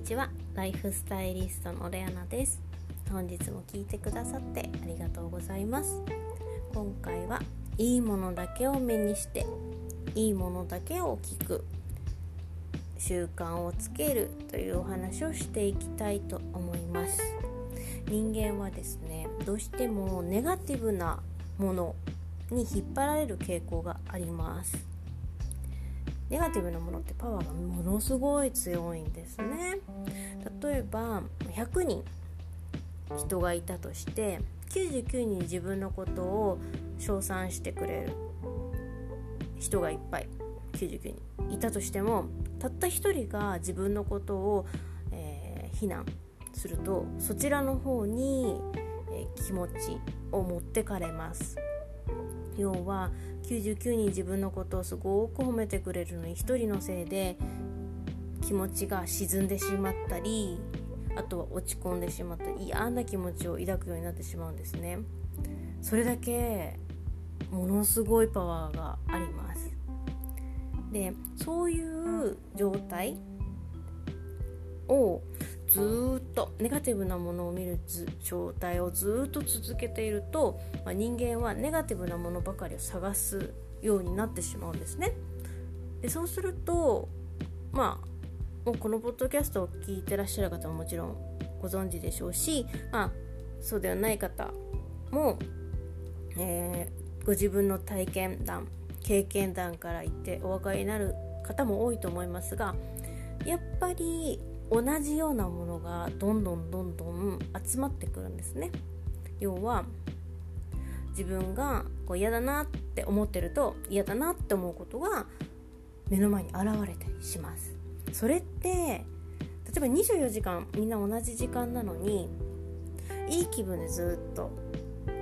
にちは。ライフスタイリストのレアナです。本日も聞いてくださってありがとうございます。今回はいいものだけを目にしていいものだけを聞く習慣をつけるというお話をしていきたいと思います。人間はですねどうしてもネガティブなものに引っ張られる傾向があります。ネガティブなものってパワーがものすごい強いんですね。例えば100人人がいたとして99人自分のことを称賛してくれる。人がいっぱい99人いたとしてもたった1人が自分のことを、えー、非難するとそちらの方に、えー、気持ちを持ってかれます。要は99人自分のことをすごく褒めてくれるのに1人のせいで気持ちが沈んでしまったりあとは落ち込んでしまったり嫌な気持ちを抱くようになってしまうんですね。それだけものすごいパワーがあります。でそういう状態をずっとネガティブなものを見る状態をずっと続けていると、まあ、人間はネガティブなものばかりを探すようになってしまうんですね。でそうするとまあもうこのポッドキャストを聞いてらっしゃる方ももちろんご存知でしょうし、まあ、そうではない方も、えー、ご自分の体験談経験談から言ってお分かりになる方も多いと思いますがやっぱり同じようなものがどんどんどんどん集まってくるんですね。要は自分がこう嫌だなって思ってると嫌だなって思うことが目の前に現れたりします。それって例えば24時間みんな同じ時間なのにいい気分でずっと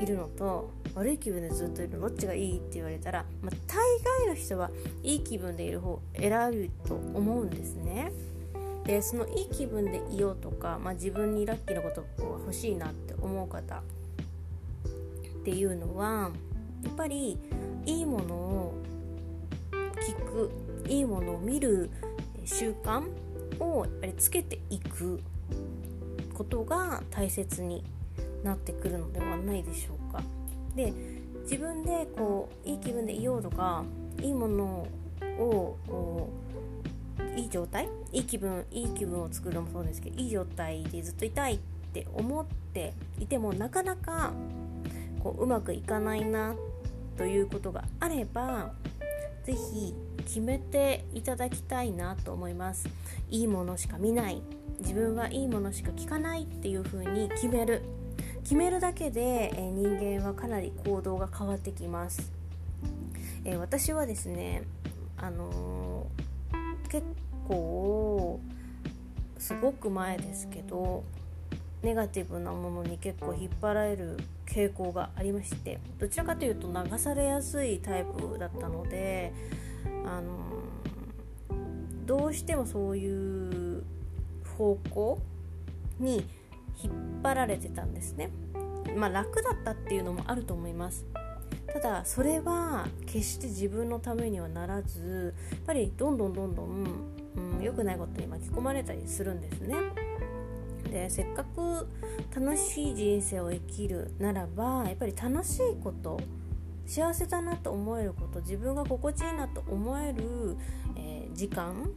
いるのと悪い気分でずっといるのどっちがいいって言われたら、まあ、大概の人はいい気分でいる方を選ぶと思うんですね。でそのいい気分でいようとか、まあ、自分にラッキーなことが欲しいなって思う方っていうのはやっぱりいいものを聞くいいものを見る習慣をやっぱりつけていくことが大切になってくるのではないでしょうか。で自分でこういい気分でいようとかいいものをこういい状態？いい気分いい気分を作るのもそうですけどいい状態でずっといたいって思っていてもなかなかこううまくいかないなということがあれば是非決めていただきたいなと思います。いいものしか見ない。自分はいいものしか聞かないっていう風に決める。決めるだけで、え人間はかなり行動が変わってきます、え、私はですねあのー、結構すごく前ですけどネガティブなものに結構引っ張られる傾向がありましてどちらかというと流されやすいタイプだったのであのどうしてもそういう方向に引っ張られてたんですね。まあ楽だったっていうのもあると思います。ただそれは決して自分のためにはならずやっぱりどんどんどんどんうん、良くないことに巻き込まれたりするんですね。でせっかく楽しい人生を生きるならばやっぱり楽しいこと幸せだなと思えること自分が心地いいなと思える、えー、時間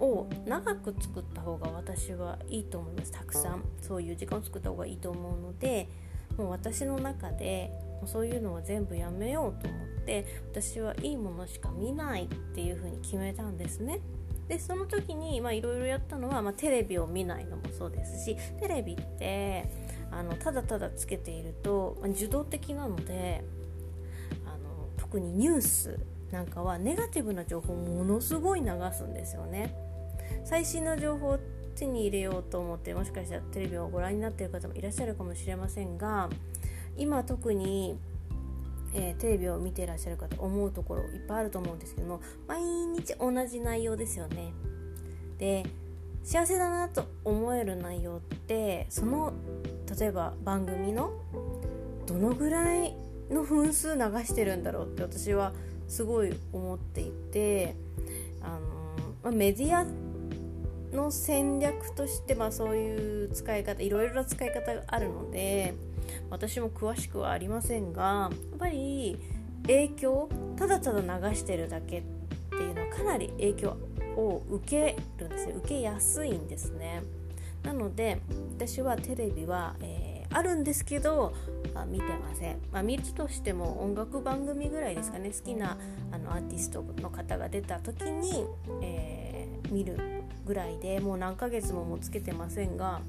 を長く作った方が私はいいと思いますたくさんそういう時間を作った方がいいと思うのでもう私の中でそういうのは全部やめようと思って私はいいものしか見ないっていうふうに決めたんですね。でその時にいろいろやったのは、まあ、テレビを見ないのもそうですしテレビってあのただただつけていると、まあ、受動的なのであの特にニュースなんかはネガティブな情報をものすごい流すんですよね。最新の情報を手に入れようと思ってもしかしたらテレビをご覧になっている方もいらっしゃるかもしれませんが今特にえー、テレビを見ていらっしゃる方思うところいっぱいあると思うんですけども毎日同じ内容ですよね。で幸せだなと思える内容ってその例えば番組のどのぐらいの分数流してるんだろうって私はすごい思っていてあの、まあ、メディアの戦略としてまあそういう使い方いろいろな使い方があるので私も詳しくはありませんがやっぱり影響ただただ流してるだけっていうのはかなり影響を受けるんですね。受けやすいんですね。なので私はテレビは、えー、あるんですけどあ見てません、まあ、見るとしても音楽番組ぐらいですかね。好きなあのアーティストの方が出た時に、えー、見るぐらいでもう何ヶ月ももうつけてませんが、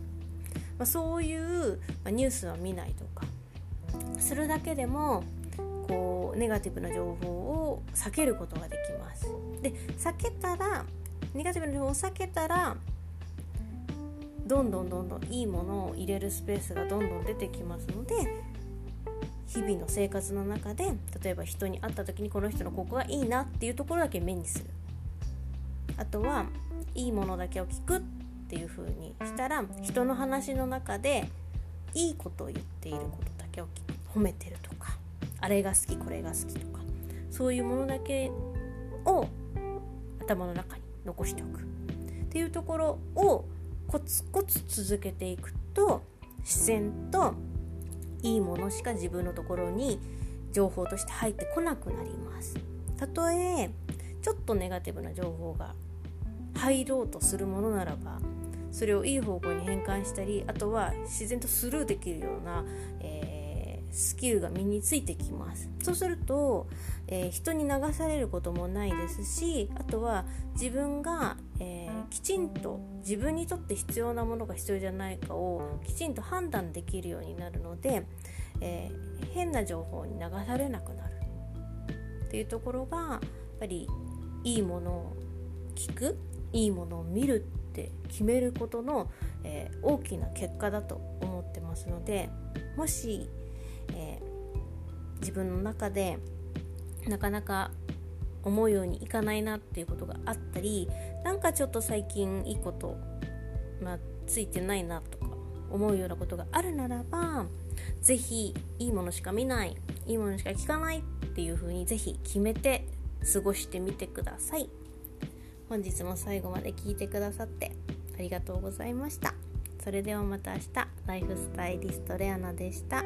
まあ、そういう、ニュースは見ないとか。するだけでもこうネガティブな情報を避けることができます。で避けたらネガティブな情報を避けたらどんどんどんどんいいものを入れるスペースがどんどん出てきますので日々の生活の中で例えば人に会った時にこの人のここがいいなっていうところだけ目にする。あとはいいものだけを聞く。っていう風にしたら人の話の中でいいことを言っていることだけを褒めてるとかあれが好きこれが好きとかそういうものだけを頭の中に残しておく。っていうところをコツコツ続けていくと自然といいものしか自分のところに情報として入ってこなくなります。たとえちょっとネガティブな情報が入ろうとするものならばそれをいい方向に変換したりあとは自然とスルーできるような、えースキルが身についてきます。そうすると、えー、人に流されることもないですしあとは自分が、えー、きちんと自分にとって必要なものが必要じゃないかをきちんと判断できるようになるので、えー、変な情報に流されなくなる。っていうところがやっぱりいいものを聞くいいものを見るって決めることの、えー、大きな結果だと思ってますのでもしえー、自分の中でなかなか思うようにいかないなっていうことがあったりなんかちょっと最近いいこと、まあ、ついてないなとか思うようなことがあるならば是非いいものしか見ないいいものしか聞かないっていう風に是非決めて過ごしてみてください。本日も最後まで聞いてくださってありがとうございましたそれではまた明日ライフスタイリストレアナでした。